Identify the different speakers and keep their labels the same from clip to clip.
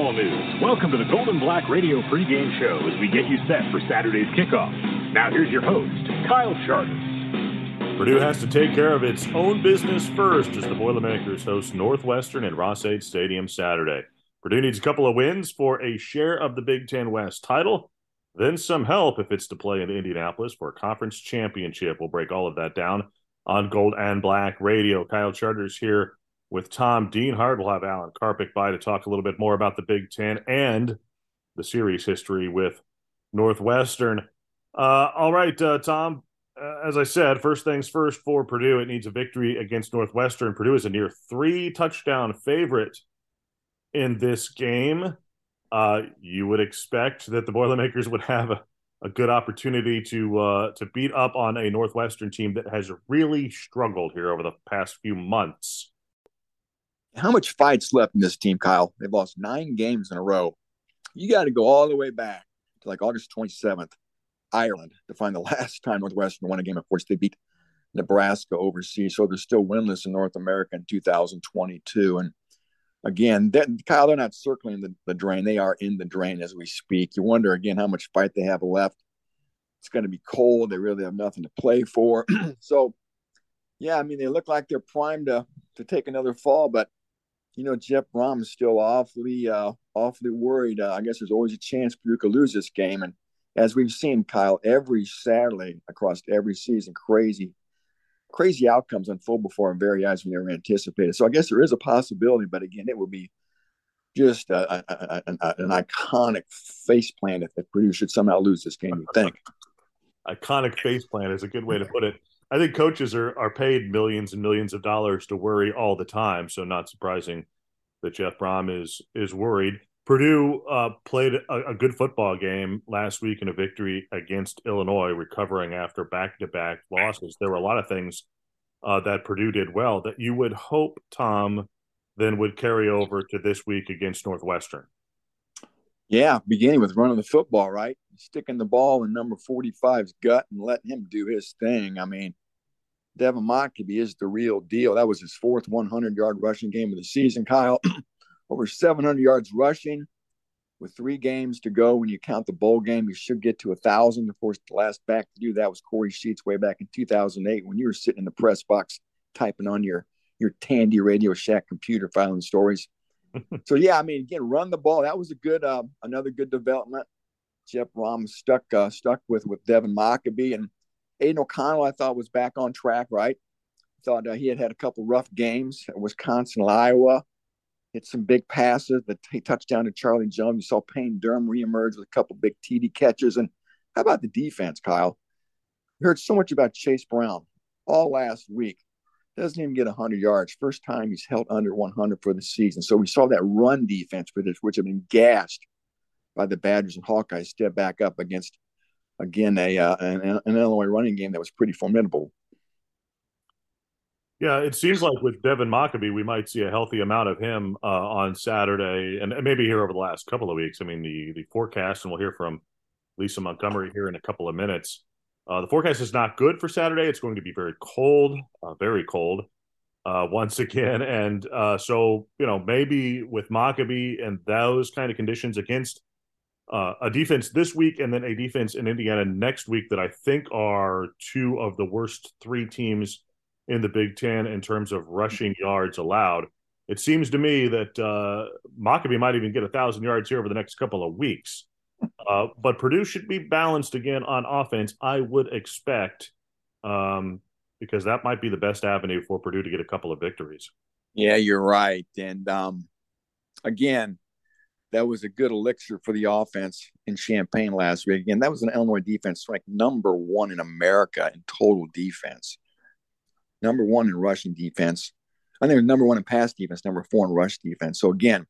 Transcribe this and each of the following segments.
Speaker 1: football news. Welcome to the Gold and Black Radio pregame show as we get you set for Saturday's kickoff. Now here's your host, Kyle Charters.
Speaker 2: Purdue has to take care of its own business first as the Boilermakers host Northwestern at Ross-Ade Stadium Saturday. Purdue needs a couple of wins for a share of the Big Ten West title, then some help if it's to play in Indianapolis for a conference championship. We'll break all of that down on Gold and Black Radio. Kyle Charters here with Tom Dienhart. We'll have Alan Karpick by to talk a little bit more about the Big Ten and the series history with Northwestern. Uh, all right, uh, Tom. Uh, as I said, first things first for Purdue, it needs a victory against Northwestern. Purdue is a near three touchdown favorite in this game. Uh, you would expect that the Boilermakers would have a, a good opportunity to uh, to beat up on a Northwestern team that has really struggled here over the past few months
Speaker 3: how much fight's left in this team, Kyle? They've lost nine games in a row. You got to go all the way back to like August 27th, Ireland, to find the last time Northwestern won a game. Of course, they beat Nebraska overseas, so they're still winless in North America in 2022. And again, that, Kyle, they're not circling the, the drain; they are in the drain as we speak. You wonder again how much fight they have left. It's going to be cold. They really have nothing to play for. so, yeah, I mean, they look like they're primed to to take another fall, but you know, Jeff Brohm is still awfully, uh, awfully worried. Uh, I guess there's always a chance Purdue could lose this game. And as we've seen, Kyle, every Saturday across every season, crazy, crazy outcomes unfold before our very eyes we never anticipated. So I guess there is a possibility, but again, it would be just a, a, a, an iconic face plant if, if Purdue should somehow lose this game. You think?
Speaker 2: iconic face plant is a good way to put it. I think coaches are are paid millions and millions of dollars to worry all the time, so not surprising that Jeff Brohm is is worried. Purdue uh, played a, a, good football game last week in a victory against Illinois, recovering after back to back losses. There were a lot of things uh, that Purdue did well that you would hope Tom then would carry over to this week against Northwestern.
Speaker 3: Yeah, beginning with running the football, right? Sticking the ball in number 45's gut and letting him do his thing. I mean, Devin Mockobee is the real deal. That was his fourth 100 yard rushing game of the season, Kyle. Over 700 yards rushing with three games to go. When you count the bowl game, you should get to a thousand. Of course, the last back to do that was Kory Sheets way back in 2008 when you were sitting in the press box typing on your your Tandy Radio Shack computer filing stories. so yeah, I mean, again, run the ball. That was a good, uh, another good development. Jeff Brohm stuck uh, stuck with with Devin Mockobee and Aidan O'Connell, I thought was back on track. Right, thought uh, he had had a couple rough games at Wisconsin, Iowa. Hit some big passes. The t- touchdown to Charlie Jones. You saw Payne Durham reemerge with a couple big TD catches. And how about the defense, Kyle? We heard so much about Chase Brown all last week. Doesn't even get 100 yards. First time he's held under 100 for the season. So we saw that run defense, which, which have been gashed by the Badgers and Hawkeyes, step back up against again a uh, an, an Illinois running game that was pretty formidable.
Speaker 2: Yeah, it seems like with Devin Mockobee, we might see a healthy amount of him uh, on Saturday, and maybe here over the last couple of weeks. I mean, the the forecast, and we'll hear from Lisa Montgomery here in a couple of minutes. Uh, the forecast is not good for Saturday. It's going to be very cold, uh, very cold uh, once again, and uh, so you know maybe with Mockobee and those kind of conditions against uh, a defense this week and then a defense in Indiana next week that I think are two of the worst three teams in the Big Ten in terms of rushing yards allowed. It seems to me that uh, Mockobee might even get a thousand yards here over the next couple of weeks. Uh, but Purdue should be balanced again on offense. I would expect um, because that might be the best avenue for Purdue to get a couple of victories.
Speaker 3: Yeah, you're right. And um, again, that was a good elixir for the offense in Champaign last week. Again, that was an Illinois defense ranked number one in America in total defense, number one in rushing defense. I think number one in pass defense, number four in rush defense. So again,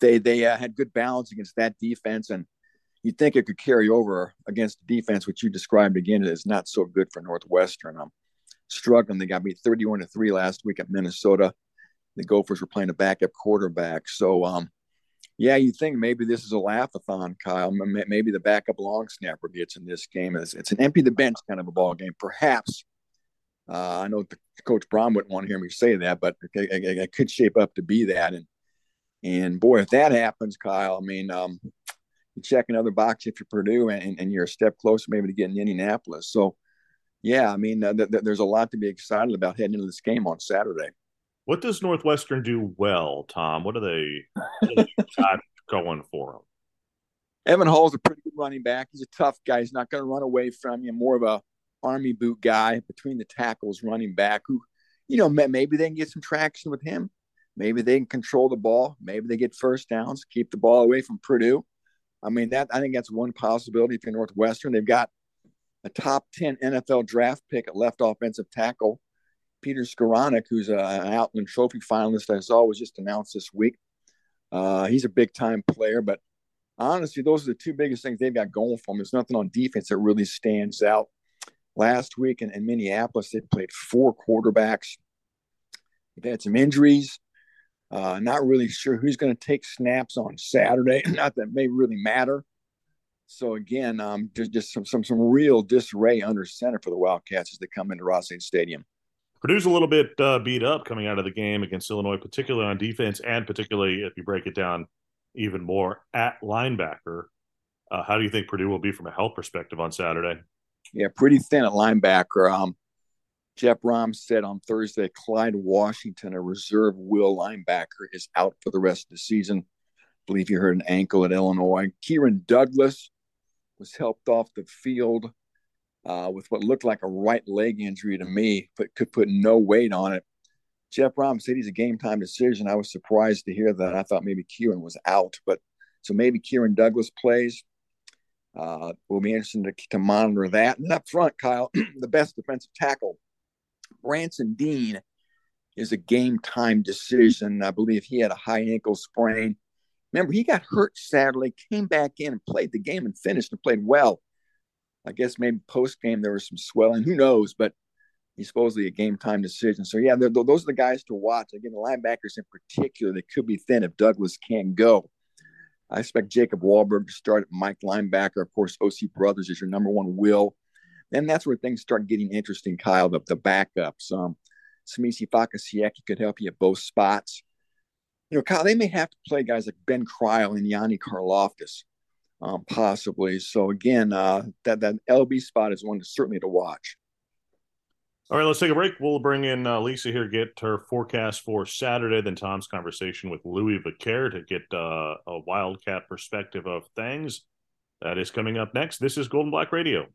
Speaker 3: they they uh, had good balance against that defense, and you think it could carry over against the defense, which you described again is not so good for Northwestern. I'm struggling. They got beat 31 to three last week at Minnesota. The Gophers were playing a backup quarterback, so um, yeah, you think maybe this is a laughathon, Kyle. Maybe the backup long snapper gets in this game. It's, it's an empty the bench kind of a ball game. Perhaps uh, I know the, Coach Brohm wouldn't want to hear me say that, but it, it, it, could shape up to be that. And And boy, if that happens, Kyle, I mean, um, you check another box if you're Purdue and, and you're a step closer maybe to getting Indianapolis. So, yeah, I mean, uh, th- th- there's a lot to be excited about heading into this game on Saturday.
Speaker 2: What does Northwestern do well, Tom? What are they, what are they got going for them?
Speaker 3: Evan Hull's a pretty good running back. He's a tough guy. He's not going to run away from you. More of a army boot guy between the tackles, running back. Who, you know, maybe they can get some traction with him. Maybe they can control the ball. Maybe they get first downs, keep the ball away from Purdue. I mean, that I think that's one possibility for Northwestern. They've got a top 10 NFL draft pick at left offensive tackle. Peter Skoronski, who's a, an Outland Trophy finalist I saw, was just announced this week. Uh, he's a big time player, but honestly, those are the two biggest things they've got going for them. There's nothing on defense that really stands out. Last week in, in Minneapolis, they played four quarterbacks. They've had some injuries. Uh, not really sure who's going to take snaps on Saturday. Not that may really matter. So again, um, just just some some some real disarray under center for the Wildcats as they come into Ross-Ade Stadium.
Speaker 2: Purdue's a little bit uh, beat up coming out of the game against Illinois, particularly on defense, and particularly if you break it down even more at linebacker. Uh, how do you think Purdue will be from a health perspective on Saturday?
Speaker 3: Yeah, pretty thin at linebacker. Um, Jeff Brohm said on Thursday, Clyde Washington, a reserve will linebacker, is out for the rest of the season. I believe he hurt an ankle at Illinois. Kieran Douglas was helped off the field uh, with what looked like a right leg injury to me, but could put no weight on it. Jeff Brohm said he's a game time decision. I was surprised to hear that. I thought maybe Kieran was out, but so maybe Kieran Douglas plays. Uh, will be interesting to, to monitor that. And up front, Kyle, the best defensive tackle Branson Deen, is a game time decision. I believe he had a high ankle sprain. Remember, he got hurt Saturday, came back in and played the game and finished and played well. I guess maybe post game there was some swelling. Who knows? But he's supposedly a game time decision. So, yeah, those are the guys to watch. Again, the linebackers in particular, they could be thin if Douglas can't go. I expect Jacob Wahlberg to start at Mike linebacker. Of course, OC Brothers is your number one will then that's where things start getting interesting, Kyle. The, the backups. Um, Samisi Fakasieki could help you at both spots. You know, Kyle, they may have to play guys like Ben Cryle and Yanni Karlaftis, um, possibly. So again, uh, that that LB spot is one to certainly to watch.
Speaker 2: All right, let's take a break. We'll bring in uh, Lisa here, get her forecast for Saturday, then Tom's conversation with Louis Vaccher to get uh, a Wildcat perspective of things. That is coming up next. This is Gold and Black Radio.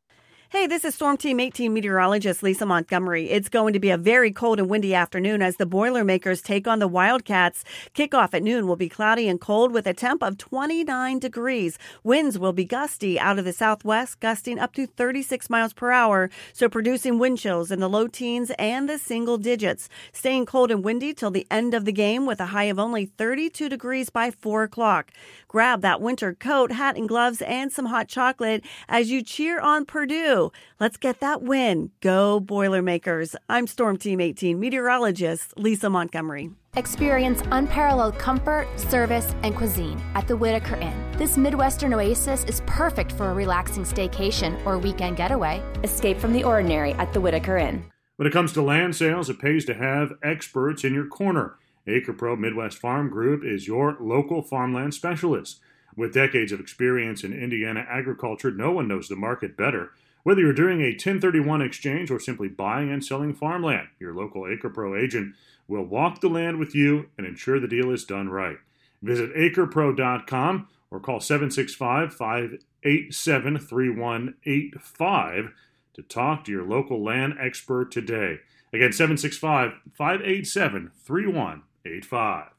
Speaker 4: Hey, this is Storm Team 18 meteorologist Lisa Montgomery. It's going to be a very cold and windy afternoon as the Boilermakers take on the Wildcats. Kickoff at noon will be cloudy and cold with a temp of 29 degrees. Winds will be gusty out of the southwest, gusting up to 36 miles per hour, so producing wind chills in the low teens and the single digits. Staying cold and windy till the end of the game with a high of only 32 degrees by 4 o'clock. Grab that winter coat, hat, and gloves and some hot chocolate as you cheer on Purdue Let's get that win. Go Boilermakers. I'm Storm Team 18 meteorologist Lisa Montgomery.
Speaker 5: Experience unparalleled comfort, service, and cuisine at the Whitaker Inn. This Midwestern oasis is perfect for a relaxing staycation or weekend getaway.
Speaker 6: Escape from the ordinary at the Whitaker Inn.
Speaker 2: When it comes to land sales, it pays to have experts in your corner. Acre Pro Midwest Farm Group is your local farmland specialist. With decades of experience in Indiana agriculture, no one knows the market better. Whether you're doing a 1031 exchange or simply buying and selling farmland, your local AcrePro agent will walk the land with you and ensure the deal is done right. Visit acrepro.com or call 765 587 3185 to talk to your local land expert today. Again, 765 587 3185.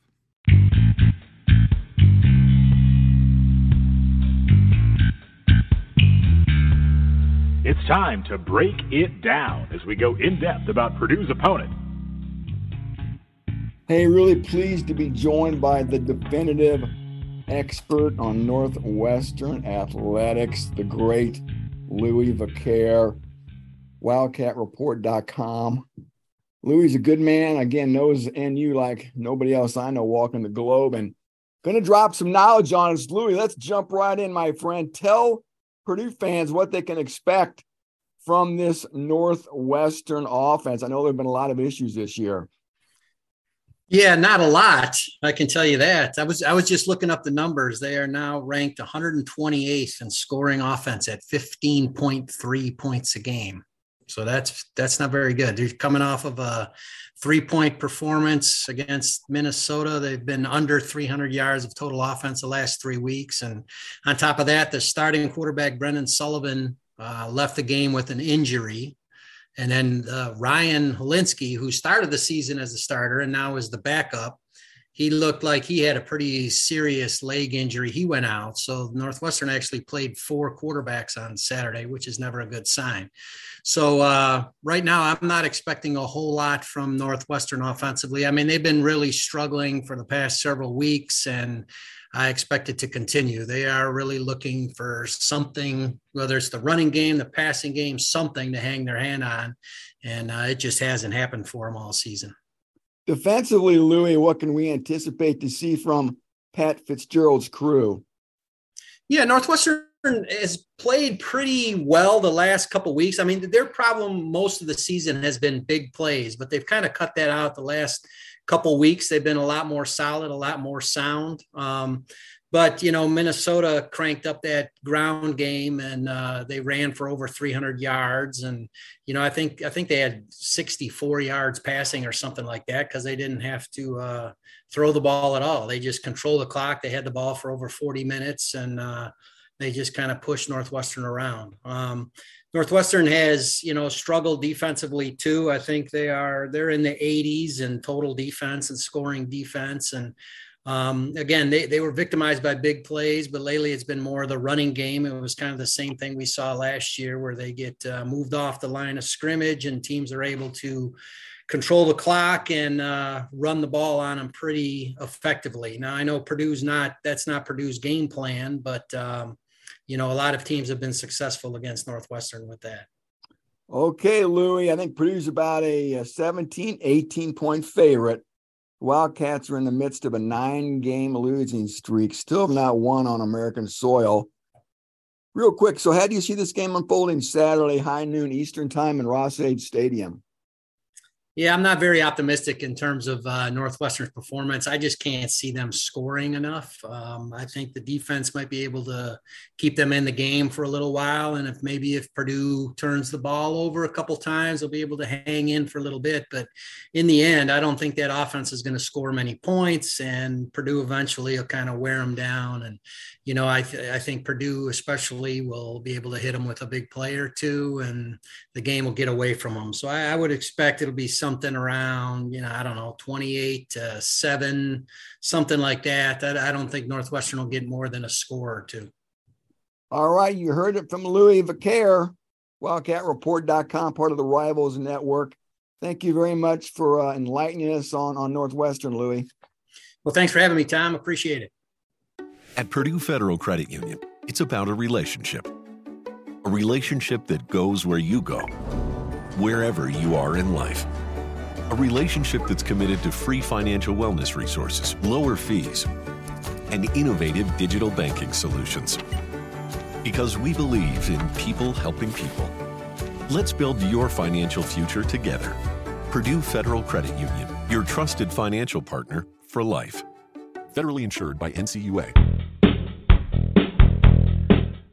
Speaker 1: It's time to break it down as we go in depth about Purdue's opponent.
Speaker 3: Hey, really pleased to be joined by the definitive expert on Northwestern athletics, the great Louis Vaccher, wildcatreport.com. Louis is a good man. Again, knows NU like nobody else I know walking the globe and going to drop some knowledge on us. Louis, let's jump right in, my friend. Tell Purdue fans what they can expect from this Northwestern offense. I know there have been a lot of issues this year.
Speaker 7: Yeah, not a lot. I can tell you that. I was I was just looking up the numbers. They are now ranked 128th in scoring offense at 15.3 points a game. So that's that's not very good. They're coming off of a three point performance against Minnesota. They've been under 300 yards of total offense the last three weeks, and on top of that, the starting quarterback Brendan Sullivan uh, left the game with an injury. And then uh, Ryan Hilinski, who started the season as a starter and now is the backup, he looked like he had a pretty serious leg injury. He went out. So Northwestern actually played four quarterbacks on Saturday, which is never a good sign. So uh, right now, I'm not expecting a whole lot from Northwestern offensively. I mean, they've been really struggling for the past several weeks, and I expect it to continue. They are really looking for something, whether it's the running game, the passing game, something to hang their hand on. And uh, it just hasn't happened for them all season.
Speaker 3: Defensively, Louis, what can we anticipate to see from Pat Fitzgerald's crew?
Speaker 7: Yeah, Northwestern has played pretty well the last couple weeks. I mean, their problem most of the season has been big plays, but they've kind of cut that out the last couple weeks. They've been a lot more solid, a lot more sound. Um, but you know, Minnesota cranked up that ground game and uh, they ran for over 300 yards. And you know, I think I think they had 64 yards passing or something like that because they didn't have to uh, throw the ball at all. They just controlled the clock. They had the ball for over 40 minutes and uh, they just kind of pushed Northwestern around. Um, Northwestern has, you know, struggled defensively too. I think they are they're in the 80s in total defense and scoring defense. And um, again, they, they were victimized by big plays, but lately it's been more the running game. It was kind of the same thing we saw last year, where they get uh, moved off the line of scrimmage and teams are able to control the clock and uh, run the ball on them pretty effectively. Now I know Purdue's not that's not Purdue's game plan, but um, you know, a lot of teams have been successful against Northwestern with that.
Speaker 3: Okay, Louie, I think Purdue's about a 17, 18 point favorite. Wildcats are in the midst of a nine game losing streak, still have not won on American soil. Real quick, so how do you see this game unfolding Saturday, high noon Eastern time in Ross-Ade Stadium?
Speaker 7: Yeah, I'm not very optimistic in terms of uh, Northwestern's performance. I just can't see them scoring enough. Um, I think the defense might be able to keep them in the game for a little while, and if maybe if Purdue turns the ball over a couple times, they'll be able to hang in for a little bit. But in the end, I don't think that offense is going to score many points, and Purdue eventually will kind of wear them down. And you know, I th- I think Purdue especially will be able to hit them with a big play or two, and the game will get away from them. So I, I would expect it'll be some something around, you know, I don't know, 28 to seven, something like that. I, I don't think Northwestern will get more than a score or two.
Speaker 3: All right. You heard it from Louis Vaccher, wildcatreport.com, part of the Rivals Network. Thank you very much for uh, enlightening us on, on Northwestern, Louis.
Speaker 7: Well, thanks for having me, Tom. Appreciate it.
Speaker 8: At Purdue Federal Credit Union, it's about a relationship, a relationship that goes where you go, wherever you are in life a relationship that's committed to free financial wellness resources, lower fees, and innovative digital banking solutions. Because we believe in people helping people. Let's build your financial future together. Purdue Federal Credit Union, your trusted financial partner for life. Federally insured by NCUA.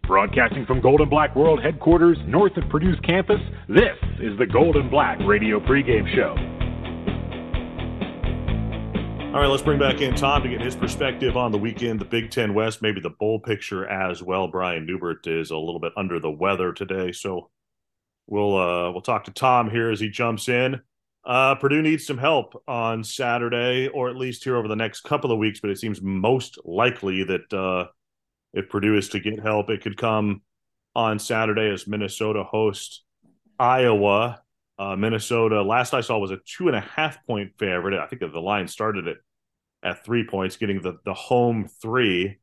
Speaker 1: Broadcasting from Gold and Black World headquarters north of Purdue's campus, this is the Gold and Black Radio pregame show.
Speaker 2: All right, let's bring back in Tom to get his perspective on the weekend, the Big Ten West, maybe the bowl picture as well. Brian Newbert is a little bit under the weather today, so we'll uh, we'll talk to Tom here as he jumps in. Uh, Purdue needs some help on Saturday, or at least here over the next couple of weeks. But it seems most likely that uh, if Purdue is to get help, it could come on Saturday as Minnesota hosts Iowa. Uh, Minnesota, last I saw, was a two and a half point favorite. I think the line started it at three points, getting the the home three.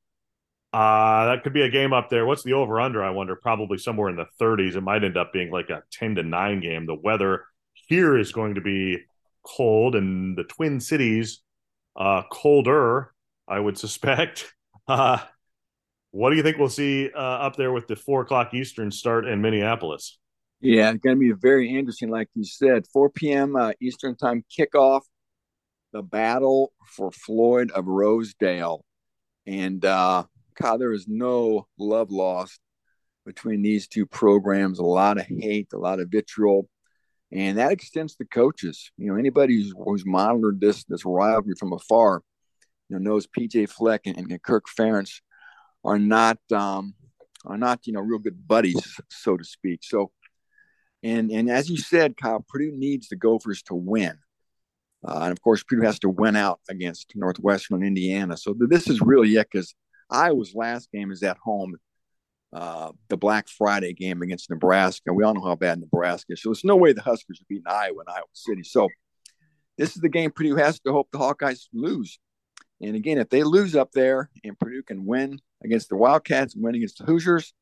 Speaker 2: Uh, that could be a game up there. What's the over under? I wonder. Probably somewhere in the 30s. It might end up being like a 10 to 9 game. The weather here is going to be cold, and the Twin Cities uh, colder, I would suspect. Uh, what do you think we'll see uh, up there with the four o'clock Eastern start in Minneapolis?
Speaker 3: Yeah, it's going to be very interesting, like you said. 4 p.m. Uh, Eastern time kickoff. the battle for Floyd of Rosedale. And uh, God, there is no love lost between these two programs. A lot of hate, a lot of vitriol, and that extends to coaches. You know, anybody who's, who's monitored this this rivalry from afar, you know, knows PJ Fleck and, and Kirk Ferentz are not um, are not you know real good buddies, so to speak. So, and and as you said, Kyle, Purdue needs the Gophers to win. Uh, and of course, Purdue has to win out against Northwestern and Indiana. So this is really it because Iowa's last game is at home, uh, the Black Friday game against Nebraska. We all know how bad Nebraska is. So there's no way the Huskers are beating Iowa in Iowa City. So this is the game Purdue has to hope the Hawkeyes lose. And again, if they lose up there and Purdue can win against the Wildcats and win against the Hoosiers,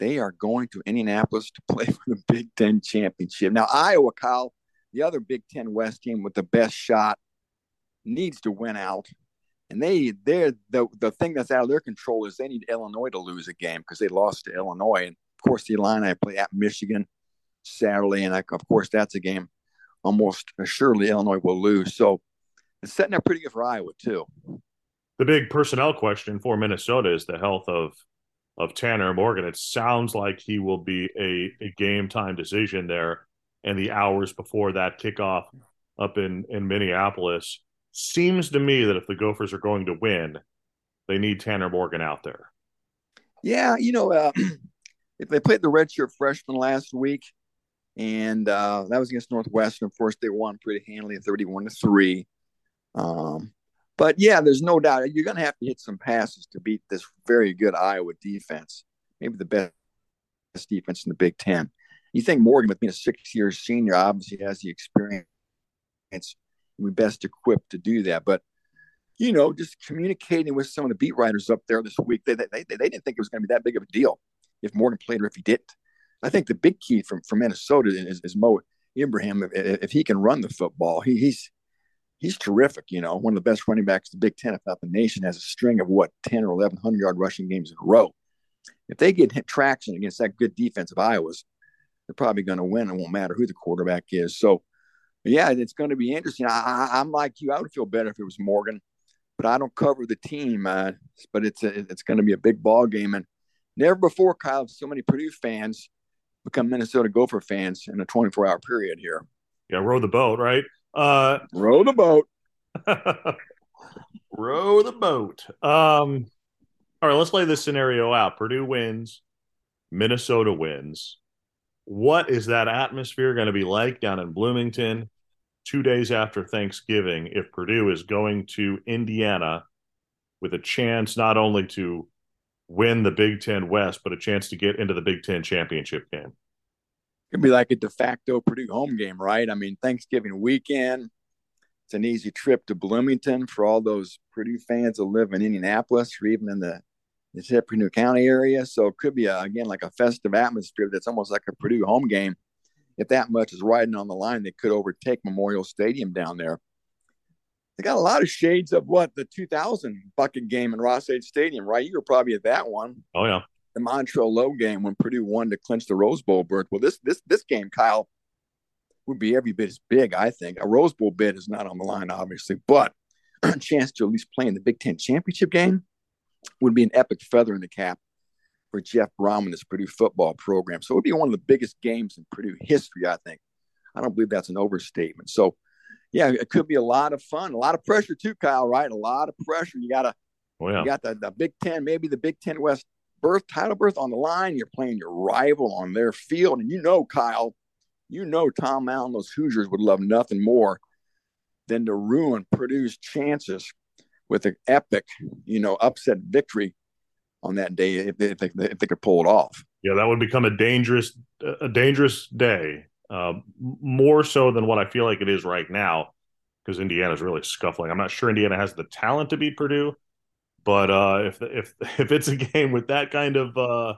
Speaker 3: they are going to Indianapolis to play for the Big Ten championship. Now, Iowa, Kyle, the other Big Ten West team with the best shot, needs to win out. And they they're the the thing that's out of their control is they need Illinois to lose a game because they lost to Illinois. And of course the Illini play at Michigan Saturday, and I, of course that's a game almost uh, surely Illinois will lose. So it's setting up pretty good for Iowa too.
Speaker 2: The big personnel question for Minnesota is the health of of Tanner Morgan. It sounds like he will be a, a game time decision there and the hours before that kickoff up in, in Minneapolis. Seems to me that if the Gophers are going to win, they need Tanner Morgan out there.
Speaker 3: Yeah, you know, uh, if they played the redshirt freshman last week, and uh, that was against Northwestern. Of course, they won pretty handily, thirty-one to three. Um, but yeah, there's no doubt you're going to have to hit some passes to beat this very good Iowa defense, maybe the best defense in the Big Ten. You think Morgan, with being a six-year senior, obviously has the experience we best equipped to do that. But you know, just communicating with some of the beat writers up there this week, they they, they, they didn't think it was going to be that big of a deal if Morgan played or if he didn't. I think the big key from from Minnesota is, is Mo Ibrahim. If, if, he can run the football, he, he's he's terrific. You know, one of the best running backs the Big Ten, if not the nation, has a string of what ten or eleven hundred yard rushing games in a row. If they get hit traction against that good defense of Iowa's, they're probably going to win. It won't matter who the quarterback is. So yeah, it's going to be interesting. I, am like you. I would feel better if it was Morgan, but I don't cover the team. Uh, but it's a, it's going to be a big ball game, and never before, Kyle, so many Purdue fans become Minnesota Gopher fans in a 24 hour period here.
Speaker 2: Yeah, row the boat, right? Uh,
Speaker 3: row the boat.
Speaker 2: row the boat. Um, all right, let's lay this scenario out. Purdue wins, Minnesota wins what is that atmosphere going to be like down in Bloomington two days after Thanksgiving if Purdue is going to Indiana with a chance not only to win the Big Ten West, but a chance to get into the Big Ten championship game?
Speaker 3: It'd be like a de facto Purdue home game, right? I mean, Thanksgiving weekend. It's an easy trip to Bloomington for all those Purdue fans that live in Indianapolis or even in the at Purdue County area. So it could be, a, again, like a festive atmosphere that's almost like a Purdue home game. If that much is riding on the line, they could overtake Memorial Stadium down there. They got a lot of shades of what the 2000 bucket game in Ross-Ade Stadium, right? You were probably at that one.
Speaker 2: Oh, yeah.
Speaker 3: The Montrell Lowe game when Purdue won to clinch the Rose Bowl berth. Well, this this this game, Kyle, would be every bit as big, I think. A Rose Bowl bid is not on the line, obviously, but a chance to at least play in the Big Ten championship game would be an epic feather in the cap for Jeff Brohm and this Purdue football program. So it would be one of the biggest games in Purdue history, I think. I don't believe that's an overstatement. So, yeah, it could be a lot of fun, a lot of pressure too, Kyle. Right, a lot of pressure. You got to, oh, yeah. you got the, the Big Ten, maybe the Big Ten West berth title berth on the line. You're playing your rival on their field, and you know, Kyle, you know, Tom Allen, those Hoosiers would love nothing more than to ruin Purdue's chances with an epic, you know, upset victory on that day if they, if they, if they could pull it off.
Speaker 2: Yeah, that would become a dangerous a dangerous day, uh, more so than what I feel like it is right now, because Indiana's really scuffling. I'm not sure Indiana has the talent to beat Purdue, but uh, if if if it's a game with that kind of uh,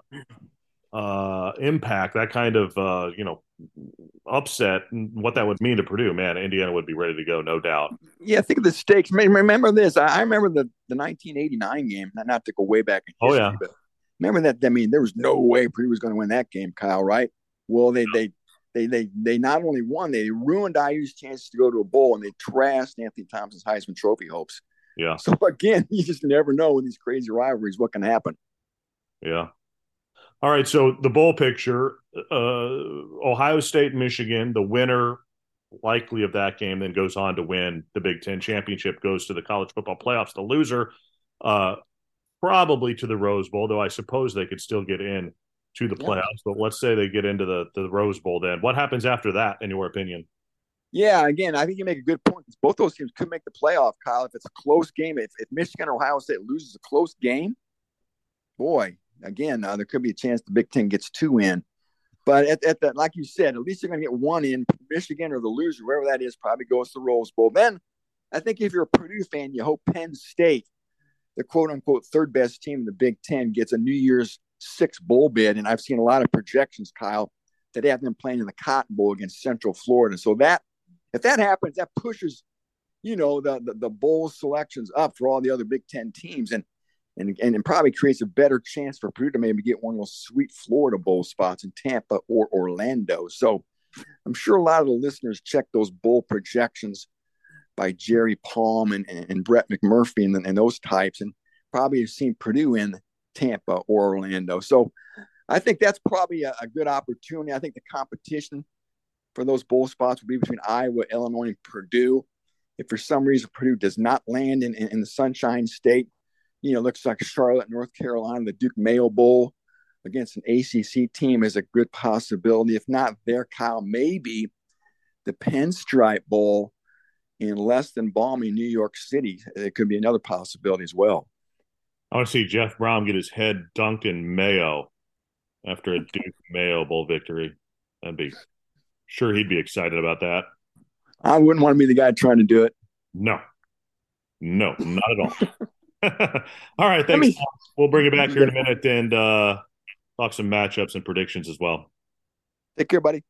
Speaker 2: uh, impact, that kind of uh, you know upset, what that would mean to Purdue, man, Indiana would be ready to go, no doubt.
Speaker 3: Yeah, think of the stakes. Remember this? I remember the the 1989 game. Not to go way back in history, oh, yeah. but remember that. I mean, there was no way Purdue was going to win that game, Kyle. Right? Well, they they they they they not only won, they ruined IU's chances to go to a bowl, and they trashed Anthony Thompson's Heisman Trophy hopes.
Speaker 2: Yeah.
Speaker 3: So again, you just never know in these crazy rivalries what can happen.
Speaker 2: Yeah. All right. So the bowl picture: uh, Ohio State, Michigan. The winner, likely of that game, then goes on to win the Big Ten championship. Goes to the college football playoffs. The loser, uh, probably to the Rose Bowl, though I suppose they could still get in to the playoffs. Yeah. But let's say they get into the the Rose Bowl. Then what happens after that, in your opinion?
Speaker 3: Yeah, again, I think you make a good point. Both those teams could make the playoff, Kyle. If it's a close game, if, if Michigan or Ohio State loses a close game, boy, again, uh, there could be a chance the Big Ten gets two in. But at, at the, like you said, at least they're going to get one in. Michigan or the loser, wherever that is, probably goes to the Rose Bowl. Then I think if you're a Purdue fan, you hope Penn State, the quote unquote third best team in the Big Ten, gets a New Year's Six bowl bid. And I've seen a lot of projections, Kyle, that have them playing in the Cotton Bowl against Central Florida. So that if that happens, that pushes, you know, the, the, the bowl selections up for all the other Big Ten teams, and and and it probably creates a better chance for Purdue to maybe get one of those sweet Florida bowl spots in Tampa or Orlando. So I'm sure a lot of the listeners check those bowl projections by Jerry Palm and, and, and Brett McMurphy and, and those types, and probably have seen Purdue in Tampa or Orlando. So I think that's probably a, a good opportunity. I think the competition for those bowl spots will be between Iowa, Illinois, and Purdue. If for some reason Purdue does not land in, in, in the Sunshine State, you know, looks like Charlotte, North Carolina, the Duke Mayo Bowl against an ACC team is a good possibility. If not there, Kyle, maybe the Pinstripe Bowl in less than balmy New York City. It could be another possibility as well.
Speaker 2: I want to see Jeff Brohm get his head dunked in mayo after a Duke Mayo Bowl victory. That'd be sure he'd be excited about that.
Speaker 3: I wouldn't want to be the guy trying to do it.
Speaker 2: No, no, not at all. all right, thanks. Me, we'll bring it back here in a minute and uh, talk some matchups and predictions as well.
Speaker 3: Take care, buddy.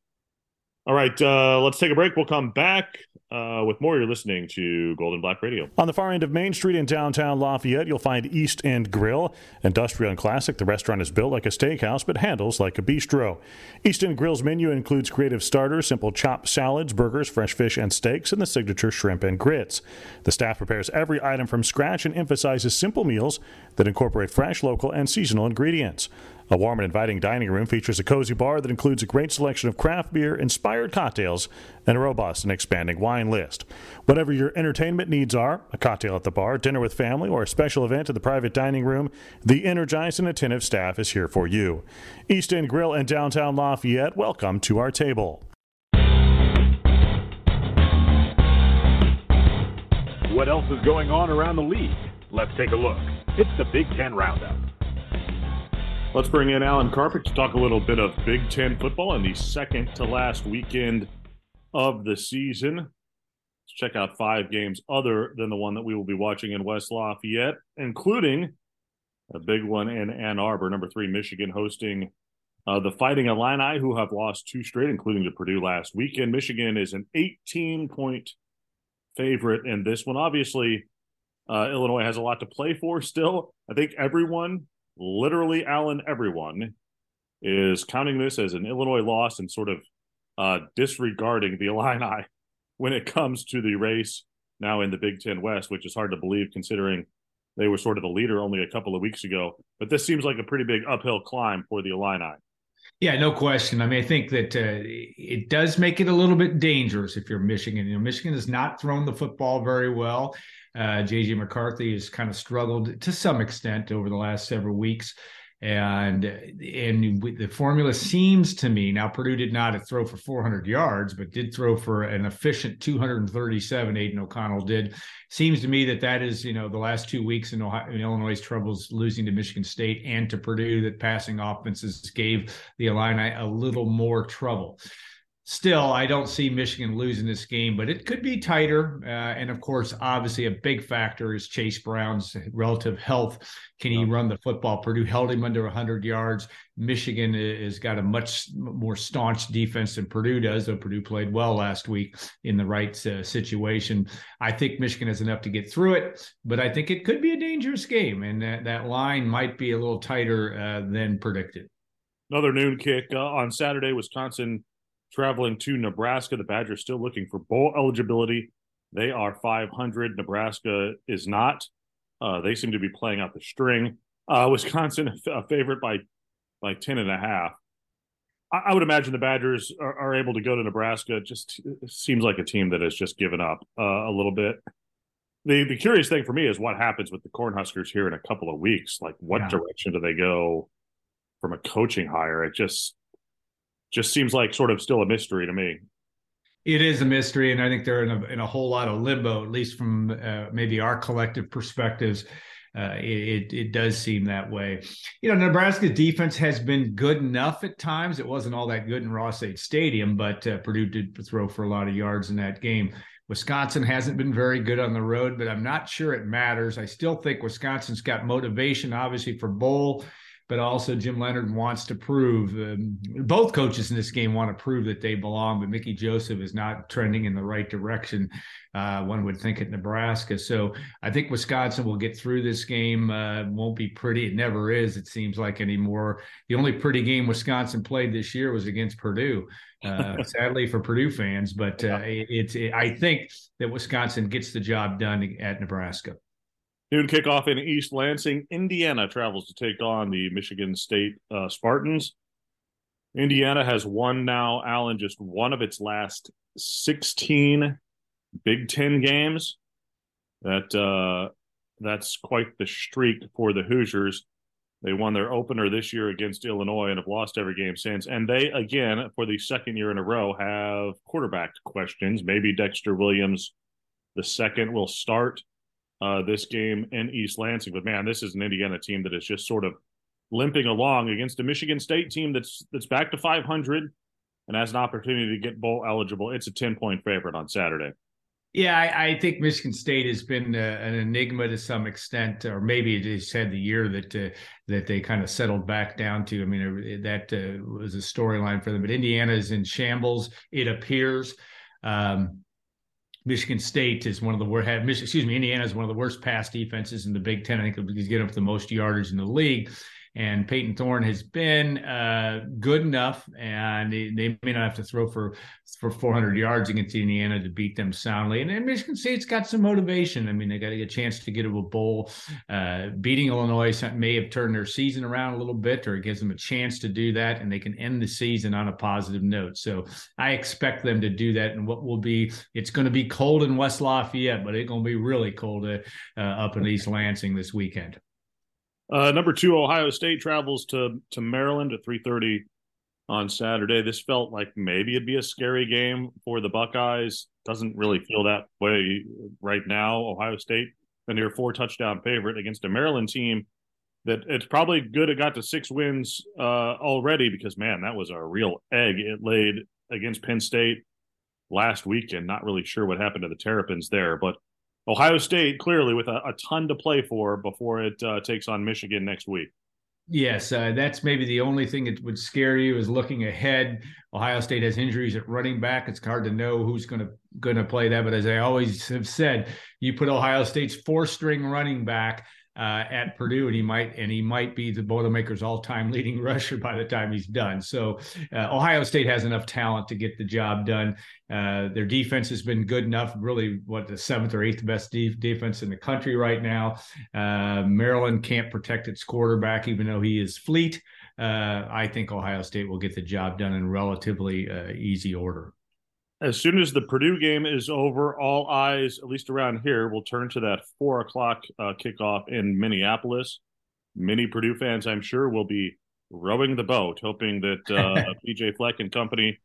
Speaker 2: All right, uh, let's take a break. We'll come back uh, with more, you're listening to Gold and Black Radio. On the far end of Main Street in downtown Lafayette, you'll find East End Grill. Industrial and classic, the restaurant is built like a steakhouse but handles like a bistro. East End Grill's menu includes creative starters, simple chopped salads, burgers, fresh fish and steaks, and the signature shrimp and grits. The staff prepares every item from scratch and emphasizes simple meals that incorporate fresh, local, and seasonal ingredients. A warm and inviting dining room features a cozy bar that includes a great selection of craft beer, inspired cocktails, and a robust and expanding wine list. Whatever your entertainment needs are a cocktail at the bar, dinner with family, or a special event in the private dining room the energized and attentive staff is here for you. East End Grill in downtown Lafayette, welcome to our table.
Speaker 1: What else is going on around the league? Let's take a look. It's the Big Ten Roundup.
Speaker 2: Let's bring in Alan Karpick to talk a little bit of Big Ten football in the second to last weekend of the season. Let's check out five games other than the one that we will be watching in West Lafayette, including a big one in Ann Arbor. Number three, Michigan hosting uh, the Fighting Illini, who have lost two straight, including to Purdue last weekend. Michigan is an 18 point favorite in this one. Obviously, uh, Illinois has a lot to play for still. I think everyone literally Allen everyone is counting this as an Illinois loss and sort of uh, disregarding the Illini when it comes to the race now in the Big Ten West, which is hard to believe considering they were sort of the leader only a couple of weeks ago. But this seems like a pretty big uphill climb for the Illini.
Speaker 9: Yeah, no question. I mean, I think that uh, it does make it a little bit dangerous if you're Michigan. You know, Michigan has not thrown the football very well. Uh, JJ McCarthy has kind of struggled to some extent over the last several weeks. And and the formula seems to me now Purdue did not throw for 400 yards, but did throw for an efficient 237. Aidan O'Connell did. Seems to me that that is you know the last two weeks in, Ohio, in Illinois' troubles losing to Michigan State and to Purdue that passing offenses gave the Illini a little more trouble still, I don't see Michigan losing this game, but it could be tighter. Uh, and of course, obviously, a big factor is Chase Brown's relative health. Can he run the football? Purdue held him under 100 yards. Michigan has got a much more staunch defense than Purdue does, though Purdue played well last week in the right uh, situation. I think Michigan has enough to get through it, but I think it could be a dangerous game, and that, that line might be a little tighter uh, than predicted.
Speaker 2: Another noon kick uh, on Saturday, Wisconsin traveling to Nebraska. The Badgers still looking for bowl eligibility. They are 500. Nebraska is not. Uh, they seem to be playing out the string. Uh, Wisconsin a favorite by by 10 and a half. I, I would imagine the Badgers are, are, able to go to Nebraska. It just seems like a team that has just given up uh, a little bit. The the curious thing for me is what happens with the Cornhuskers here in a couple of weeks. Like, what yeah. direction do they go from a coaching hire? It just just seems like sort of still a mystery to me.
Speaker 9: It is a mystery, and I think they're in a in a whole lot of limbo, at least from uh, maybe our collective perspectives. Uh, it, it does seem that way. You know, Nebraska's defense has been good enough at times. It wasn't all that good in Ross-Ade Stadium, but uh, Purdue did throw for a lot of yards in that game. Wisconsin hasn't been very good on the road, but I'm not sure it matters. I still think Wisconsin's got motivation, obviously, for bowl but also Jim Leonhard wants to prove. Um, both coaches in this game want to prove that they belong, but Mickey Joseph is not trending in the right direction. Uh, one would think at Nebraska. So I think Wisconsin will get through this game. Uh, won't be pretty. It never is. It seems like anymore. The only pretty game Wisconsin played this year was against Purdue. Uh, sadly for Purdue fans, but uh, it's. It, I think that Wisconsin gets the job done at Nebraska.
Speaker 2: Noon kickoff in East Lansing. Indiana travels to take on the Michigan State uh, Spartans. Indiana has won now, Allen, just one of its last 16 Big Ten games. That uh, that's quite the streak for the Hoosiers. They won their opener this year against Illinois and have lost every game since. And they, again, for the second year in a row, have quarterback questions. Maybe Dexter Williams, the second, will start uh, this game in East Lansing. But man, this is an Indiana team that is just sort of limping along against a Michigan State team that's that's back to 500 and has an opportunity to get bowl eligible. It's a 10 point favorite on Saturday.
Speaker 9: Yeah, I, I think Michigan State has been uh, an enigma to some extent, or maybe it just had the year that uh, that they kind of settled back down to. I mean, that uh, was a storyline for them. But Indiana is in shambles, it appears. Um, Michigan State is one of the worst. Excuse me, Indiana is one of the worst pass defenses in the Big Ten. I think he's getting up the most yardage in the league. And Payton Thorne has been uh, good enough, and they, they, may not have to throw for for 400 yards against Indiana to beat them soundly. And, and Michigan State's got some motivation. I mean, they got a chance to get to a bowl. Uh, beating Illinois may have turned their season around a little bit, or it gives them a chance to do that, and they can end the season on a positive note. So I expect them to do that. And what will be, it's going to be cold in West Lafayette, but it's going to be really cold uh, up in East Lansing this weekend.
Speaker 2: Uh, number two, Ohio State travels to to Maryland at three thirty on Saturday. This felt like maybe it'd be a scary game for the Buckeyes. Doesn't really feel that way right now. Ohio State, a near four touchdown favorite against a Maryland team that it's probably good it got to six wins uh, already because man, that was a real egg it laid against Penn State last weekend. Not really sure what happened to the Terrapins there, but Ohio State clearly with a, a ton to play for before it uh, takes on Michigan next week.
Speaker 9: Yes, uh, that's maybe the only thing that would scare you is looking ahead. Ohio State has injuries at running back. It's hard to know who's going to going to play that. But as I always have said, you put Ohio State's four string running back uh, at Purdue, and he might and he might be the Boilermakers all-time leading rusher by the time he's done. So uh, Ohio State has enough talent to get the job done. Uh, their defense has been good enough, really, what the seventh or eighth best de- defense in the country right now. Uh, Maryland can't protect its quarterback, even though he is fleet. Uh, I think Ohio State will get the job done in relatively uh, easy order
Speaker 2: as soon as the Purdue game is over, all eyes, at least around here, will turn to that four o'clock uh, kickoff in Minneapolis. Many Purdue fans, I'm sure, will be rowing the boat, hoping that uh, PJ Fleck and company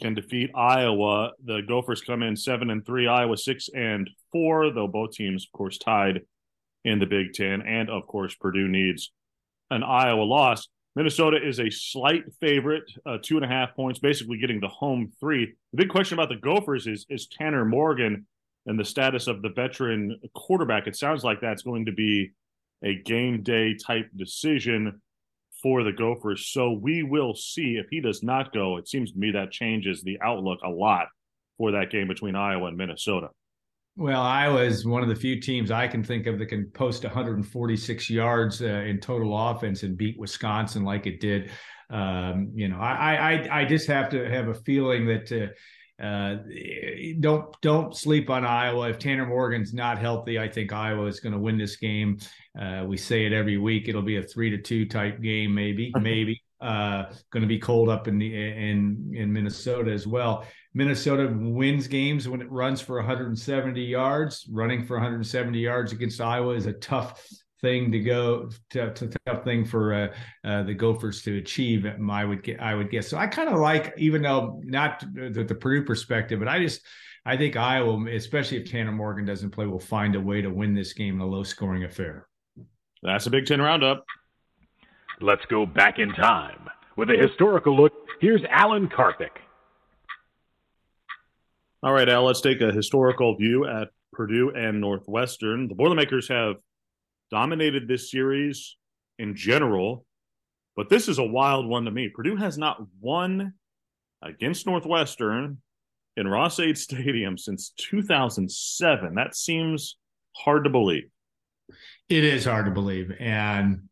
Speaker 2: can defeat Iowa. The Gophers come in seven and three, Iowa six and four, though both teams, of course, tied in the Big Ten. And of course, Purdue needs an Iowa loss. Minnesota is a slight favorite, uh, two and a half points, basically getting the home three. The big question about the Gophers is is Tanner Morgan and the status of the veteran quarterback. It sounds like that's going to be a game day type decision for the Gophers. So we will see if he does not go. It seems to me that changes the outlook a lot for that game between Iowa and Minnesota.
Speaker 9: Well, Iowa is one of the few teams I can think of that can post 146 yards uh, in total offense and beat Wisconsin like it did Um, you know, I, I I just have to have a feeling that. Uh, uh, don't don't sleep on Iowa. If Tanner Morgan's not healthy, I think Iowa is going to win this game. Uh, we say it every week. It'll be a three to two type game, maybe, maybe. Uh, going to be cold up in the in in Minnesota as well. Minnesota wins games when it runs for 170 yards. Running for 170 yards against Iowa is a tough thing to go to, to tough thing for uh, uh, the Gophers to achieve. I would get, I would guess. So I kind of like, even though not the, the Purdue perspective, but I just I think Iowa, especially if Tanner Morgan doesn't play, will find a way to win this game in a low scoring affair.
Speaker 2: That's a Big Ten roundup.
Speaker 1: Let's go back in time with a historical look. Here's Alan Karpick.
Speaker 2: All right, Al, let's take a historical view at Purdue and Northwestern. The Boilermakers have dominated this series in general, but this is a wild one to me. Purdue has not won against Northwestern in Ross-Ade Stadium since 2007. That seems hard to believe.
Speaker 9: It is hard to believe, and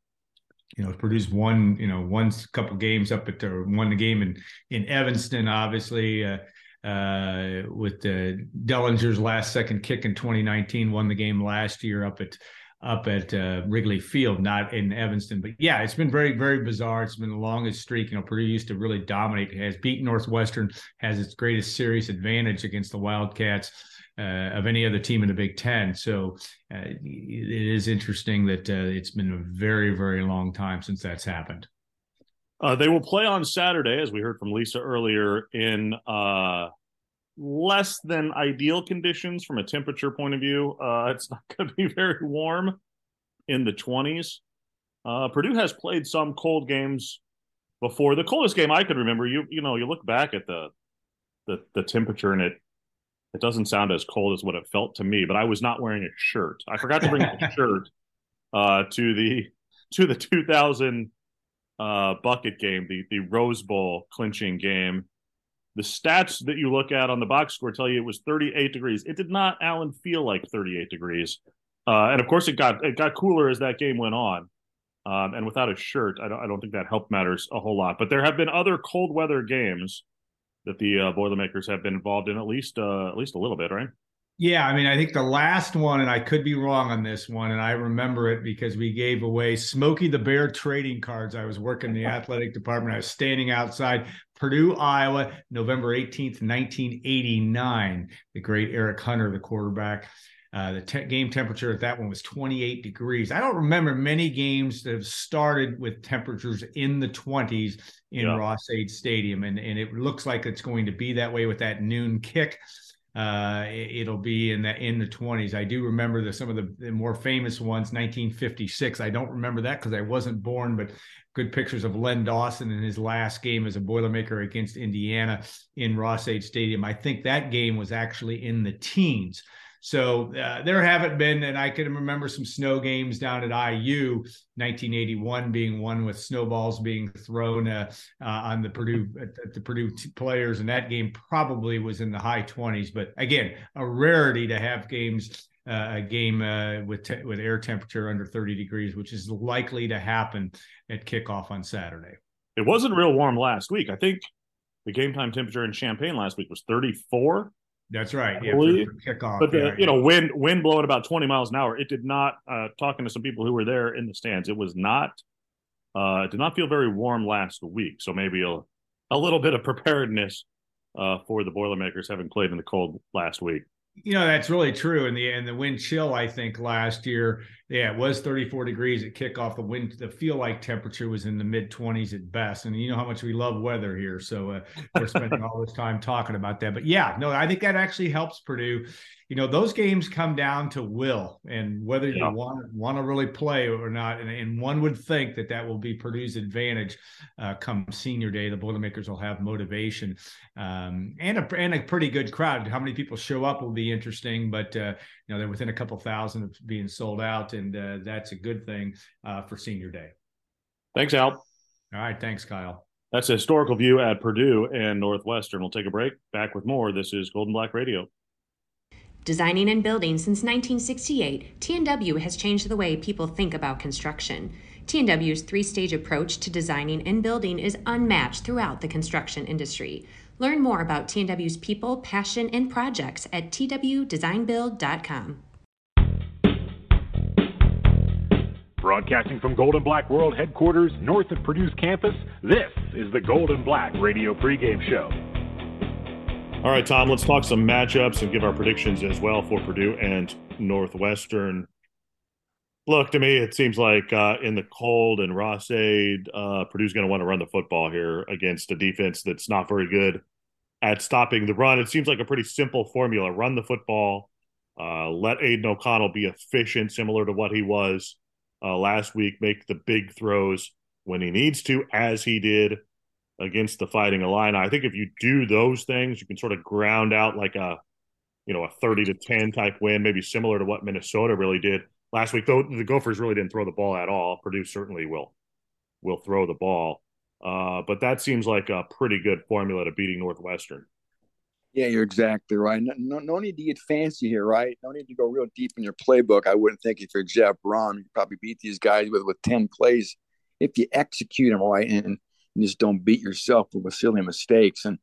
Speaker 9: you know Purdue's won you know won a couple games up at the won the game in in Evanston, obviously. Uh, uh, with the Dellinger's last second kick in 2019, won the game last year up at up at uh, Wrigley Field, not in Evanston. But yeah, it's been very, very bizarre. It's been the longest streak. You know, Purdue used to really dominate. Has beaten Northwestern, has its greatest series advantage against the Wildcats. Uh, of any other team in the Big Ten. So uh, it is interesting that uh, it's been a very, very long time since that's happened.
Speaker 2: Uh, they will play on Saturday, as we heard from Lisa earlier, in uh, less than ideal conditions from a temperature point of view. Uh, it's not going to be very warm in the 20s. Uh, Purdue has played some cold games before. The coldest game I could remember, you you know, you look back at the the the temperature and it it doesn't sound as cold as what it felt to me. But I was not wearing a shirt. I forgot to bring a shirt uh, to the to the 2000 uh, bucket game, the the Rose Bowl clinching game the stats that you look at on the box score tell you it was 38 degrees. It did not, Alan, feel like 38 degrees. Uh, and of course, it got it got cooler as that game went on. Um, and without a shirt, I don't, I don't think that helped matters a whole lot. But there have been other cold weather games that the uh, Boilermakers have been involved in at least uh, at least a little bit, right?
Speaker 9: Yeah, I mean, I think the last one, and I could be wrong on this one, and I remember it because we gave away Smokey the Bear trading cards. I was working in the athletic department. I was standing outside Purdue, Iowa, November 18th, 1989. The great Eric Hunter, the quarterback. Uh, the te- game temperature at that one was 28 degrees. I don't remember many games that have started with temperatures in the 20s in yeah. Ross-Ade Stadium, and, and it looks like it's going to be that way with that noon kick uh, it, will be in the in the 20s. I do remember the, some of the, the more famous ones, 1956. I don't remember that because I wasn't born, but good pictures of Len Dawson in his last game as a Boilermaker against Indiana in Ross-Ade Stadium. I think that game was actually in the teens. So uh, there haven't been, and I can remember some snow games down at IU, 1981 being one with snowballs being thrown uh, uh, on the Purdue at, the Purdue players, and that game probably was in the high 20s. But again, a rarity to have games. Uh, a game uh, with te- with air temperature under 30 degrees, which is likely to happen at kickoff on Saturday.
Speaker 2: It wasn't real warm last week. I think the game time temperature in Champaign last week was 34.
Speaker 9: That's right. Yeah, for, for kickoff.
Speaker 2: But the,
Speaker 9: yeah,
Speaker 2: you know, wind wind blowing about 20 miles an hour. It did not. Uh, talking to some people who were there in the stands, it was not. Uh, it did not feel very warm last week. So maybe a a little bit of preparedness uh, for the Boilermakers having played in the cold last week
Speaker 9: you know that's really true and the and the wind chill i think last year yeah it was 34 degrees at kickoff. The wind the feel like temperature was in the mid 20s at best. And you know how much we love weather here. So uh, we're spending all this time talking about that. But yeah no i think that actually helps purdue. You know those games come down to will and whether yeah. you want want to really play or not. And, and, one would think that that will be purdue's advantage uh, come senior day. The boilermakers will have motivation um, and a and a pretty good crowd. How many people show up will be interesting. But uh, you know they're within a couple thousand of being sold out and uh, that's a good thing uh, for senior day.
Speaker 2: Thanks al.
Speaker 9: All right thanks kyle.
Speaker 2: That's a historical view at purdue and northwestern. We'll take a break. Back with more. This is Gold and Black radio.
Speaker 10: Designing and building since 1968, T&W has changed the way people think about construction. T&W's three-stage approach to designing and building is unmatched throughout the construction industry. Learn more about T&W's people, passion, and projects at twdesignbuild.com.
Speaker 1: Broadcasting from Gold and Black World headquarters north of Purdue's campus, this is the Gold and Black Radio pregame show.
Speaker 2: All right, Tom, let's talk some matchups and give our predictions as well for Purdue and Northwestern. Look, to me, it seems like uh, in the cold and Ross-Ade, uh, Purdue's going to want to run the football here against a defense that's not very good at stopping the run. It seems like a pretty simple formula run the football, uh, let Aidan O'Connell be efficient, similar to what he was uh, last week, make the big throws when he needs to, as he did against the Fighting Illini. I think if you do those things, you can sort of ground out like a, you know, a 30 to 10 type win, maybe similar to what Minnesota really did last week. Though the Gophers really didn't throw the ball at all. Purdue certainly will will throw the ball. Uh, but that seems like a pretty good formula to beating Northwestern.
Speaker 3: Yeah, you're exactly right. No, no, need to get fancy here, right? No need to go real deep in your playbook. I wouldn't think if you're Jeff Brohm, you probably beat these guys with with ten plays if you execute them right and, and just don't beat yourself with silly mistakes. And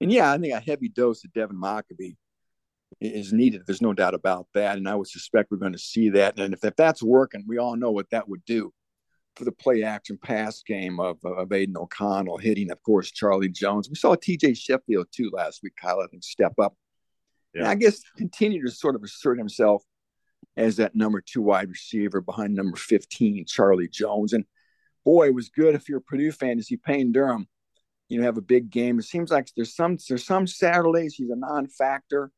Speaker 3: and yeah, I think a heavy dose of Devin Mockobee is needed. There's no doubt about that. And I would suspect we're going to see that. And if, if that's working, we all know what that would do for the play action pass game of, of Aidan O'Connell hitting, of course, Charlie Jones. We saw TJ Sheffield too last week, Kyle, I think, step up. Yeah. And I guess continue to sort of assert himself as that number two wide receiver behind number 15, Charlie Jones. And boy, it was good if you're a Purdue fan to see Payne Durham, you know, have a big game. It seems like there's some there's some Saturdays he's a non-factor.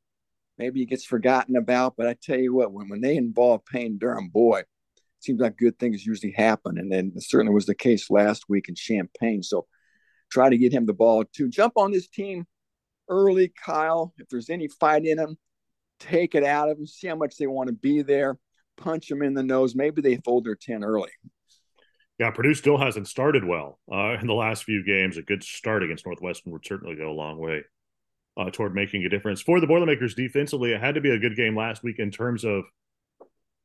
Speaker 3: Maybe he gets forgotten about, but I tell you what, when, when they involve Payne Durham, boy, seems like good things usually happen. And then certainly was the case last week in Champaign. So try to get him the ball to jump on this team early, Kyle. If there's any fight in them, take it out of them, see how much they want to be there, punch them in the nose. Maybe they fold their 10 early.
Speaker 2: Yeah, Purdue still hasn't started well uh, in the last few games. A good start against Northwestern would certainly go a long way uh, toward making a difference. For the Boilermakers defensively, it had to be a good game last week in terms of –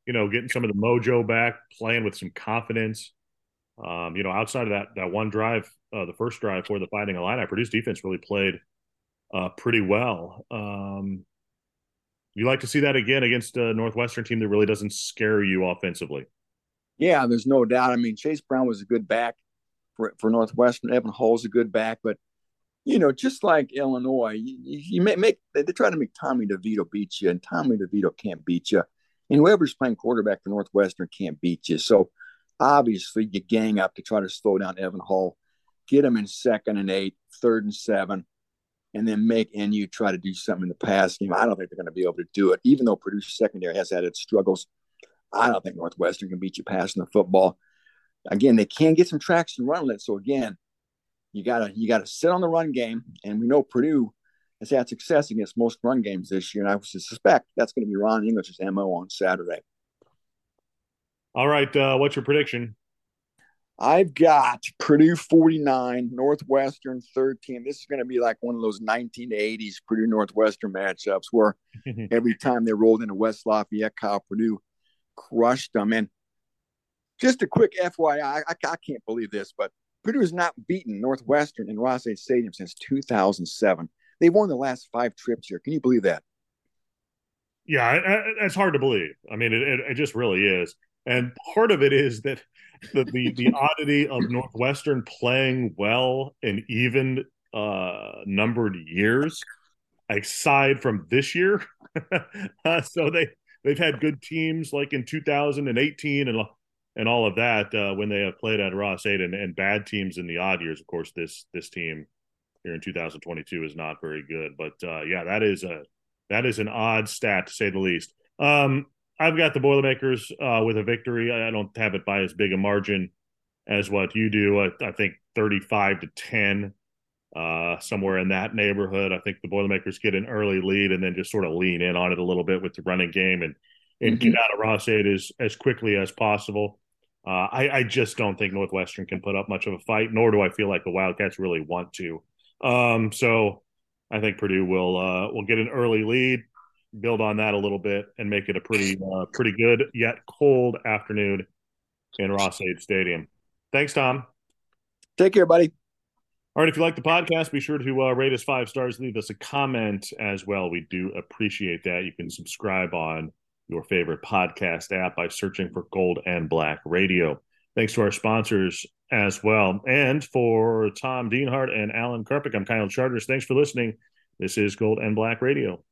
Speaker 2: you know, getting some of the mojo back, playing with some confidence. Um, you know, outside of that that one drive, uh, the first drive for the Fighting Illini, Purdue's defense really played uh, pretty well. Um, you like to see that again against a Northwestern team that really doesn't scare you offensively.
Speaker 3: Yeah, there's no doubt. I mean, Chase Brown was a good back for for Northwestern. Evan Hull's a good back, but you know, just like Illinois, you, you make, make they, they try to make Tommy DeVito beat you, and Tommy DeVito can't beat you and whoever's playing quarterback for Northwestern can't beat you. So obviously you gang up to try to slow down Evan Hull, get him in second and eight, third and seven, and then make NU try to do something in the pass game. I don't think they're going to be able to do it, even though Purdue's secondary has had its struggles. I don't think Northwestern can beat you passing the football. Again, they can get some traction running it. So again, you gotta you gotta sit on the run game, and we know Purdue has had success against most run games this year, and I suspect that's going to be Ron English's mo on Saturday.
Speaker 2: All right, uh, what's your prediction?
Speaker 3: I've got Purdue 49, Northwestern 13. This is going to be like one of those 1980s Purdue Northwestern matchups where every time they rolled into West Lafayette, Kyle Purdue crushed them. And just a quick FYI, I, I can't believe this, but Purdue has not beaten Northwestern in Ross-Ade Stadium since 2007. They've won the last five trips here. Can you believe that?
Speaker 2: Yeah, it's hard to believe. I mean, it, it, just really is. And part of it is that the, the, the oddity of Northwestern playing well in even uh, numbered years, aside from this year. uh, so they they've had good teams like in 2018 and and all of that uh, when they have played at Ross-Ade and, and bad teams in the odd years. Of course, this this team here in 2022 is not very good. But uh, yeah, that is a that is an odd stat to say the least. Um, I've got the Boilermakers uh, with a victory. I don't have it by as big a margin as what you do. I, I think 35 to 10, uh, somewhere in that neighborhood. I think the Boilermakers get an early lead and then just sort of lean in on it a little bit with the running game and and mm-hmm. get out of Ross-Ade as as quickly as possible. Uh, I, I just don't think Northwestern can put up much of a fight, nor do I feel like the Wildcats really want to. Um, so I think Purdue will uh, will get an early lead, build on that a little bit, and make it a pretty uh, pretty good yet cold afternoon in Ross-Ade Stadium. Thanks, Tom.
Speaker 3: Take care, buddy.
Speaker 2: All right, if you like the podcast, be sure to uh, rate us five stars, leave us a comment as well. We do appreciate that. You can subscribe on your favorite podcast app by searching for Gold and Black Radio. Thanks to our sponsors as well. And for Tom Dienhart and Alan Karpick, I'm Kyle Charters. Thanks for listening. This is Gold and Black Radio.